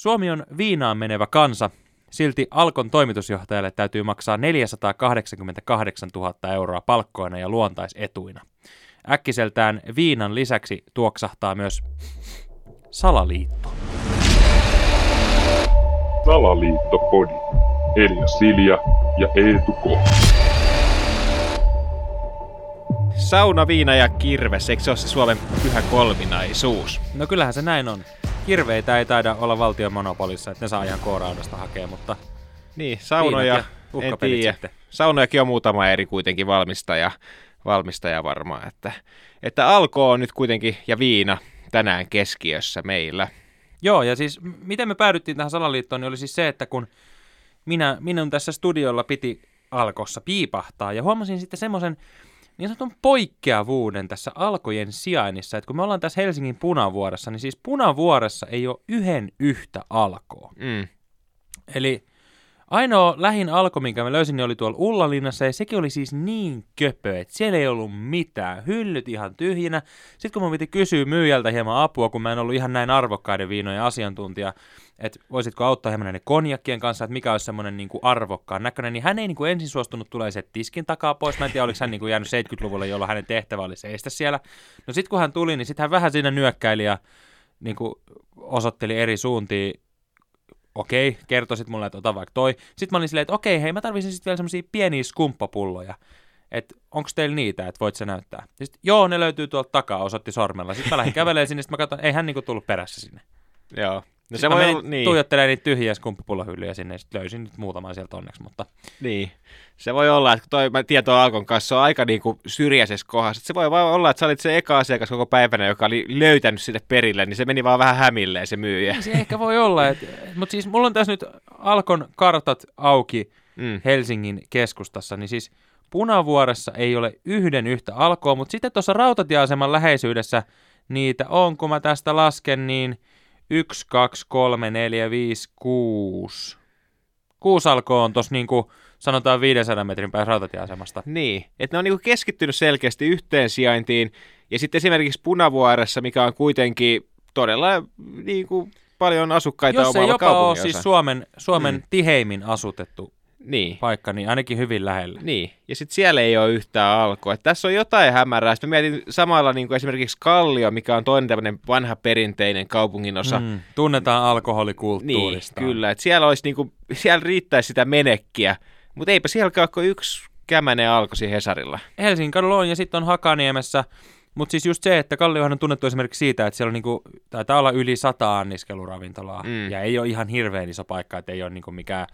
Suomi on viinaan menevä kansa, silti Alkon toimitusjohtajalle täytyy maksaa 488 000 euroa palkkoina ja luontaisetuina. Äkkiseltään viinan lisäksi tuoksahtaa myös salaliitto. Salaliittopodi. Elia Silja ja Eetu K. Sauna, viina ja kirves, eikö se ole se Suomen pyhä kolminaisuus? No kyllähän se näin on. Kirveitä ei taida olla valtion monopolissa, että ne saa ihan kooraudasta hakea, mutta Niin, saunoja, ja en tiedä. sitten. Saunojakin on muutama eri kuitenkin valmistaja, valmistaja varmaan, että, että alko on nyt kuitenkin ja viina tänään keskiössä meillä. Joo, ja siis miten me päädyttiin tähän salaliittoon, niin oli siis se, että kun minä, minun tässä studiolla piti alkossa piipahtaa, ja huomasin sitten semmoisen niin sanotun poikkeavuuden tässä alkojen sijainnissa, että kun me ollaan tässä Helsingin punavuoressa, niin siis punavuoressa ei ole yhden yhtä alkoa. Mm. Eli ainoa lähin alko, minkä mä löysin, niin oli tuolla Ullalinnassa, ja sekin oli siis niin köpö, että siellä ei ollut mitään. Hyllyt ihan tyhjinä. Sitten kun mä piti kysyä myyjältä hieman apua, kun mä en ollut ihan näin arvokkaiden viinojen asiantuntija, että voisitko auttaa hieman näiden konjakkien kanssa, että mikä olisi semmoinen niin kuin arvokkaan näköinen, niin hän ei niin kuin ensin suostunut tulee se tiskin takaa pois. Mä en tiedä, oliko hän niin kuin jäänyt 70-luvulle, jolloin hänen tehtävä oli seistä siellä. No sitten kun hän tuli, niin sitten hän vähän siinä nyökkäili ja niin kuin osoitteli eri suuntiin okei, kertoi sitten mulle, että ota vaikka toi. Sitten mä olin silleen, että okei, hei, mä tarvitsin sitten vielä semmosia pieniä skumppapulloja. Että onko teillä niitä, että voit sä näyttää? Ja sit, joo, ne löytyy tuolta takaa, osoitti sormella. Sitten mä lähdin kävelemään sinne, sitten mä katsoin, ei hän niinku tullut perässä sinne. Joo. No Sitten se voi menin olla, niin, tuijottelemaan niitä tyhjiä skumppapullohyllyjä sinne, ja sitten löysin nyt muutaman sieltä onneksi, mutta niin. Se voi olla, että toi mä tieto Alkon kanssa on aika niinku syrjäisessä kohdassa. Se voi vaan olla, että sä olit se eka asiakas koko päivänä, joka oli löytänyt sinne perille, niin se meni vaan vähän hämilleen se myyjä. se ehkä voi olla. Et, mutta siis mulla on tässä nyt Alkon kartat auki Mm. Helsingin keskustassa, niin siis Punavuoressa ei ole yhden yhtä alkoa, mutta sitten tuossa rautatieaseman läheisyydessä niitä on, kun mä tästä lasken, niin 1, 2, 3, 4, 5, 6. Kuusi alkoa on tuossa niinku sanotaan 500 metrin päässä rautatieasemasta. Niin, että ne on niinku keskittynyt selkeästi yhteen sijaintiin. Ja sitten esimerkiksi Punavuoressa, mikä on kuitenkin todella niinku paljon asukkaita Jos omaava jopa kaupunginosa. siis Suomen, Suomen Mm. tiheimmin asutettu Niin. paikka, niin ainakin hyvin lähellä. Niin, ja sitten siellä ei ole yhtään alkoa. Et tässä on jotain hämärää. Sitten mietin samalla niin kuin esimerkiksi Kallio, mikä on toinen tämmöinen vanha perinteinen kaupunginosa. Mm, tunnetaan Niin, alkoholikulttuurista. kyllä. Että siellä, olisi niin kuin, siellä riittäisi sitä menekkiä, mutta eipä siellä ole yksi kämänen alko siinä Hesarilla. Helsingin kadulla on ja sitten on Hakaniemessä. Mutta siis just se, että Kalliohan on tunnettu esimerkiksi siitä, että siellä on niinku, taitaa olla yli sata anniskeluravintolaa. Mm. Ja ei ole ihan hirveän iso paikka, että ei ole niinku mikään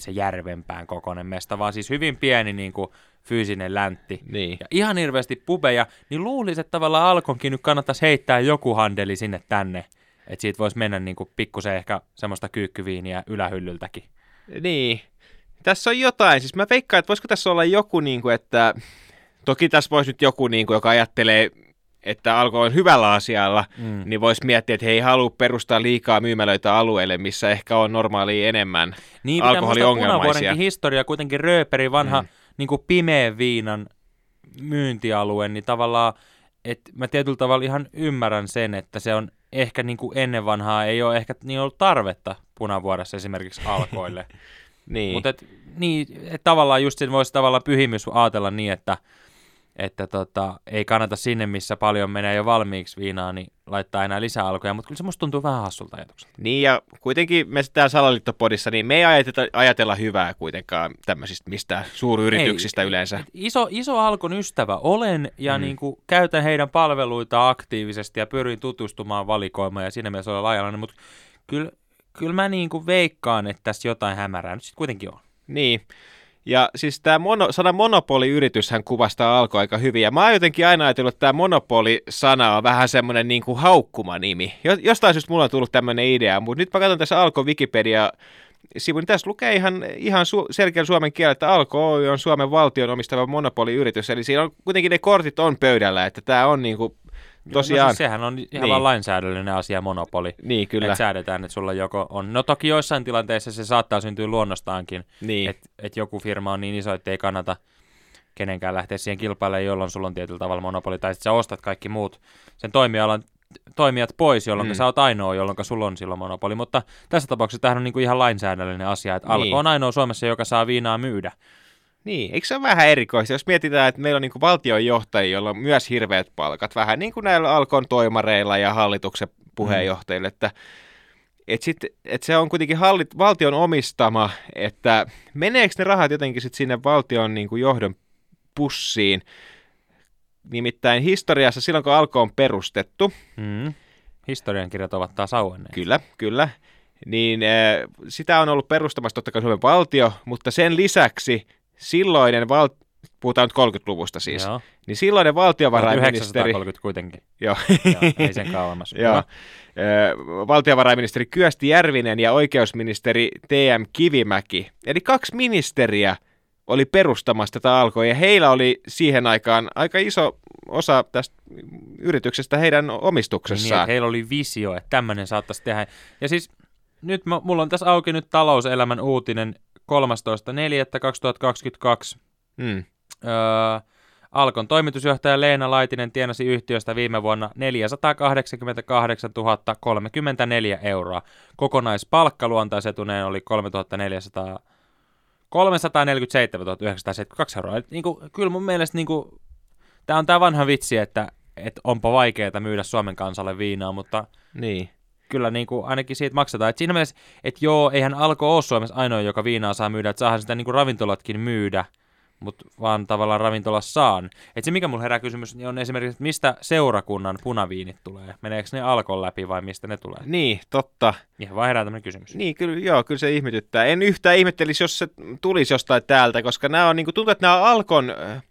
se järvenpään kokoinen mesta, vaan siis hyvin pieni niinku fyysinen läntti. Niin. Ja ihan hirveästi pubeja, niin luulisi, että tavallaan Alkonkin nyt kannattaisi heittää joku handeli sinne tänne. Että siitä voisi mennä niinku pikkusen ehkä semmoista kyykkyviiniä ylähyllyltäkin. Niin. Tässä on jotain. Siis mä veikkaan, että voisiko tässä olla joku, niin kuin, että toki tässä voisi nyt joku, niin kuin, joka ajattelee, että alko on hyvällä asialla, Mm. niin voisi miettiä, että he ei halua perustaa liikaa myymälöitä alueelle, missä ehkä on normaalia enemmän. Niin, alkoholiongelmaisia. Punavuorenkin historia, kuitenkin Rööperi, vanha Mm. mm. niin kuin pimeän viinan myyntialue, niin tavallaan, että mä tietyllä tavalla ihan ymmärrän sen, että se on ehkä niin kuin ennen vanhaa ei ole ehkä niin ollut tarvetta Punavuoressa esimerkiksi alkoille. Niin. Mutta et, niin, et tavallaan just sen voisi tavallaan pyhimys ajatella niin, että että tota, ei kannata sinne, missä paljon menee jo valmiiksi viinaa, niin laittaa enää lisää alkoja, mutta kyllä se musta tuntuu vähän hassulta ajatukselta. Niin, ja kuitenkin me täällä Salaliittopodissa, niin me ei ajatella, ajatella hyvää kuitenkaan tämmöisistä mistään suuryrityksistä Ei, yleensä. et Iso, iso Alkon ystävä olen ja mm. niin kuin, käytän heidän palveluita aktiivisesti ja pyrin tutustumaan valikoimaan ja siinä mielessä olen laajalainen, mutta kyllä, kyllä mä niin kuin veikkaan, että tässä jotain hämärää nyt sitten kuitenkin on. Niin. Ja siis tämä mono, sana monopoliyrityshän kuvastaa alkoi aika hyvin. Ja mä oon jotenkin aina ajatellut, että tämä monopoli-sana on vähän semmoinen niin kuin haukkumanimi. Jo, jostain syystä mulla on tullut tämmöinen idea, mutta nyt mä katson tässä Alko Wikipedia sivu, niin tässä lukee ihan, ihan su- selkeän suomen kielellä, että Alko Oy on Suomen valtion omistava monopoliyritys. Eli siinä on kuitenkin ne kortit on pöydällä, että tämä on niin kuin, tosiaan, No siis sehän on ihan Niin. lainsäädännöllinen asia monopoli. niin kyllä, Että säädetään, että sulla joko on. No toki joissain tilanteissa se saattaa syntyä luonnostaankin, niin, että et joku firma on niin iso, että ei kannata kenenkään lähteä siihen kilpailemaan, jolloin sulla on tietyllä tavalla monopoli, tai sitten sä ostat kaikki muut sen toimialan toimijat pois, jolloin Mm. sä oot ainoa, jolloin sulla on silloin monopoli. Mutta tässä tapauksessa tämähän on niin kuin ihan lainsäädännöllinen asia, että Niin. Alko on ainoa Suomessa, joka saa viinaa myydä. Niin, eikö se ole vähän erikoista, jos mietitään, että meillä on niin valtionjohtajia, joilla on myös hirveät palkat, vähän niin kuin näillä Alkon toimareilla ja hallituksen puheenjohtajilla, että et sit, et se on kuitenkin hallit, valtion omistama, että meneekö ne rahat jotenkin sit sinne valtion niin kuin johdon pussiin. Nimittäin historiassa silloin, kun Alko on perustettu, Mm. Historiankirjat ovat taas auenneet. Kyllä, kyllä. Niin äh, sitä on ollut perustamassa totta kai Suomen valtio, mutta sen lisäksi silloinen val... puhutaan nyt 30-luvusta siis, Joo. niin silloinen valtiovarainministeri... 1930 kuitenkin. Joo, Joo, ei sen kauemmas. joo. Valtiovarainministeri Kyösti Järvinen ja oikeusministeri T.M. Kivimäki. Eli kaksi ministeriä oli perustamassa tätä alkoa, ja heillä oli siihen aikaan aika iso osa tästä yrityksestä heidän Niin, omistuksessaan. että heillä oli visio, että tämmöinen saattaisi tehdä. Ja siis nyt mä, mulla on tässä auki nyt talouselämän uutinen 13.4.2022. Mm. Öö, Alkon toimitusjohtaja Leena Laitinen tienasi yhtiöstä viime vuonna 488 034 euroa. Kokonaispalkkaluontaisetuneen oli 3400 347 972 euroa. Et, niin kuin, kyllä mun mielestä niin kuin, tämä on tämä vanha vitsi, että et onpa vaikeaa myydä Suomen kansalle viinaa, mutta Niin. Kyllä niin kuin, ainakin siitä maksetaan. Et siinä mielessä, että joo, eihän Alko ole Suomessa ainoa, joka viinaa saa myydä, että saahan sitä niin kuin ravintolatkin myydä, mutta vaan tavallaan ravintola saan. Et se, mikä mulla herää kysymys, niin on esimerkiksi, että mistä seurakunnan punaviinit tulee? Meneekö ne Alkon läpi vai mistä ne tulee? Niin, totta. Ihan vaan herää tämmöinen kysymys. Niin, kyllä, joo, kyllä se ihmetyttää. En yhtään ihmettelisi, jos se tulisi jostain täältä, koska nämä on, niin kuin, tuntuu, että nämä Alkon äh,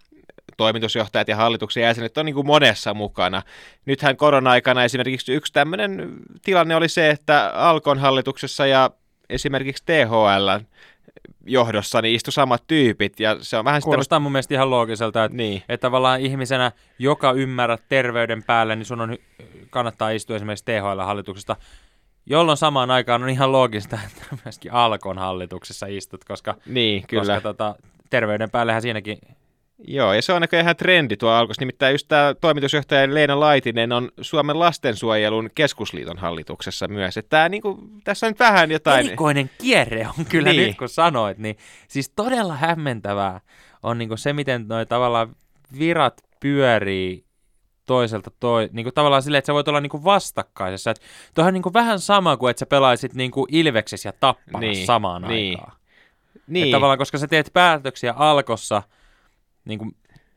toimitusjohtajat ja hallituksen jäsenet on niin kuin monessa mukana. Nythän korona-aikana esimerkiksi yksi tämmöinen tilanne oli se, että Alkon hallituksessa ja esimerkiksi THL johdossa niin istui samat tyypit, ja se on vähän sitä... Kuulostaa mun mielestä ihan loogiselta, että, Niin, että tavallaan ihmisenä, joka ymmärrät terveyden päälle, niin sun on, kannattaa istua esimerkiksi THL-hallituksesta, jolloin samaan aikaan on ihan loogista, että myöskin Alkon hallituksessa istut, koska, niin kyllä. koska tota, terveyden päällehän siinäkin Joo, ja se on näköjään ihan trendi tuo alkos. Nimittäin just tämä toimitusjohtaja Leena Laitinen on Suomen lastensuojelun keskusliiton hallituksessa myös. Että tää, niinku, tässä on nyt vähän jotain... erikoinen kierre on kyllä Niin. nyt, kun sanoit, niin siis todella hämmentävää on niin se, miten noi tavallaan virat pyörii toiselta toi, niin kuin tavallaan silleen, että sä voit olla niin kuin vastakkaisessa. Että tuohan on niin kuin vähän sama kuin, että sä pelaisit niin kuin Ilveksessä ja Tapparassa Niin, samaan niin. aikaan. Niin, Että tavallaan, koska sä teet päätöksiä Alkossa niin kuin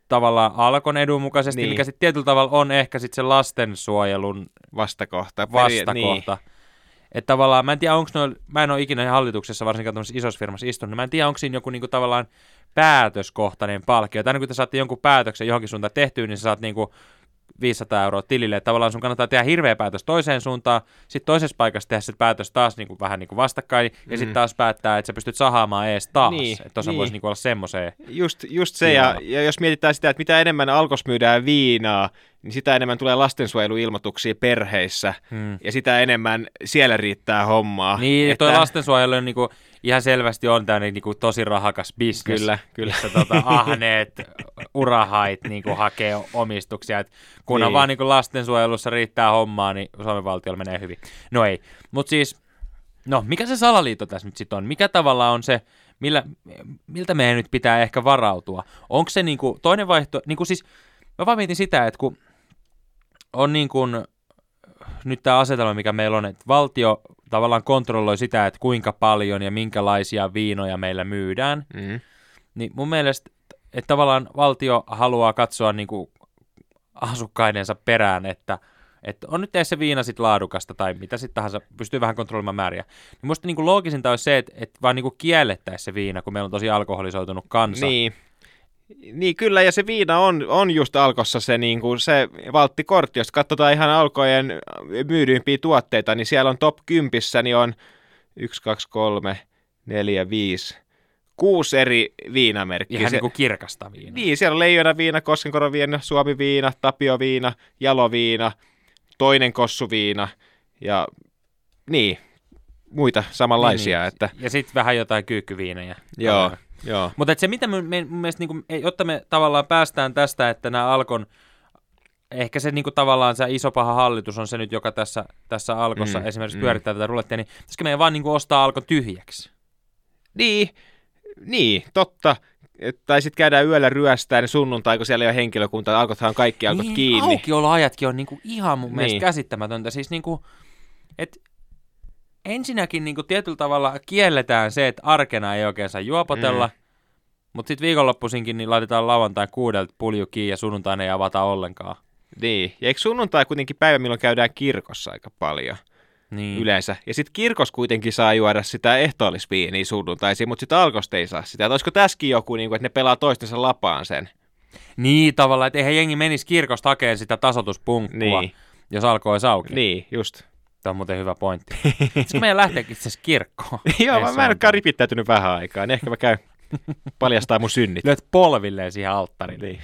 tavallaan Alkon edun mukaisesti, Niin. mikä sitten tietyllä tavalla on ehkä sitten se lastensuojelun vastakohta. Vastakohta. Niin. Että tavallaan, mä en tiedä, onko noilla, mä en ole ikinä hallituksessa, varsinkaan tämmöisessä isossa firmassa istunut, niin mä en tiedä, onko siinä joku niinku tavallaan päätöskohtainen palkkio. Tai aina kun te saatte jonkun päätöksen johonkin suuntaan tehtyä, niin sä saat niinku 500 euroa tilille. Tavallaan sun kannattaa tehdä hirveä päätös toiseen suuntaan, sitten toisessa paikassa tehdä se päätös taas niinku, vähän niinku vastakkain, ja Mm. sitten taas päättää, että sä pystyt sahaamaan ees taas. Niin, Niin, että tuossa niin. voisi niinku olla semmoiseen. Just, just se, ja, ja jos mietitään sitä, että mitä enemmän alkos myydään viinaa, niin sitä enemmän tulee lastensuojeluilmoituksia perheissä, Hmm. ja sitä enemmän siellä riittää hommaa. Niin, että, toi lastensuojelu on niinku, ihan selvästi on tämä niinku tosi rahakas bisnes. Kyllä, kyllä. Missä tota, ahneet urahait niinku hakee omistuksia. Et kunhan Niin. niin. vaan niinku lastensuojelussa riittää hommaa, niin Suomen valtiolla menee hyvin. No ei, mutta siis, no mikä se salaliitto tässä nyt sitten on? Mikä tavalla on se, millä, miltä meidän nyt pitää ehkä varautua? Onko se niinku, toinen vaihto, niinku siis, mä vaan mietin sitä, että kun on niin kuin nyt tämä asetelma, mikä meillä on, että valtio tavallaan kontrolloi sitä, että kuinka paljon ja minkälaisia viinoja meillä myydään, Mm. niin mun mielestä, että tavallaan valtio haluaa katsoa niin kuin asukkaidensa perään, että, että on nyt tee se viina sit laadukasta tai mitä sitten tahansa, pystyy vähän kontrolloimaan määriä. Niin musta niin kuin loogisinta olisi se, että, että vaan niin kuin kiellettäisiin se viina, kun meillä on tosi alkoholisoitunut kansa. Niin. Niin kyllä, ja se viina on, on just alkossa se, niin kuin se valttikortti. Jos katsotaan ihan alkojen myydyimpiä tuotteita, niin siellä on top 10, niin on 1, 2, 3, 4, 5, kuusi eri viinamerkkiä. Ihan Se- niin kuin kirkasta viinaa. Niin, siellä on leijona viina, koskenkoron viina, suomi viina, tapio viina, jalo viina, toinen kossu viina ja niin, muita samanlaisia. Niin, Että, Ja sitten vähän jotain kyykkyviinejä. joo, joo. Mutta se, mitä me, me, mielestä, niin kuin, jotta me tavallaan päästään tästä, että nämä Alkon ehkä se niinku tavallaan se iso paha hallitus on se nyt, joka tässä, tässä alkossa Mm, esimerkiksi mm. pyörittää tätä rulettia, niin pitäisikö meidän vaan niinku ostaa alko tyhjäksi? Niin, niin, totta. Et- Tai sitten käydään yöllä ryöstään ja sunnuntai, kun siellä ei ole henkilökuntaa, alkothan on kaikki alkot niin, kiinni. aukioloajatkin on niinku ihan mun Niin. mielestä käsittämätöntä. Siis niinku, et ensinnäkin niinku tietyllä tavalla kielletään se, että arkena ei oikein saa juopotella, Mm. mutta sitten viikonloppuisinkin niin laitetaan lauantai kuudelta pulju kiinni ja sunnuntaina ei avata ollenkaan. Niin, ja eikö sunnuntai kuitenkin päivä, milloin käydään kirkossa aika paljon Niin. yleensä? Ja sitten kirkos kuitenkin saa juoda sitä ehtoollisviiniä sunnuntaisin, mutta sitten alkosta ei saa sitä. Et olisiko tässäkin joku, niin kuin, että ne pelaa toistensa lapaan sen? Niin tavallaan, että eihän jengi menisi kirkosta hakemaan sitä tasotuspunkkua, Niin. niin. jos alkoi auki. Niin. Niin, just. Tämä on muuten hyvä pointti. Sitten meidän lähteekin itse asiassa kirkkoon. Joo, mä, mä en olekaan ripittäytynyt vähän aikaa, niin ehkä mä käyn paljastaa mun synnit. Lyöt polvilleen siihen alttarille. Niin.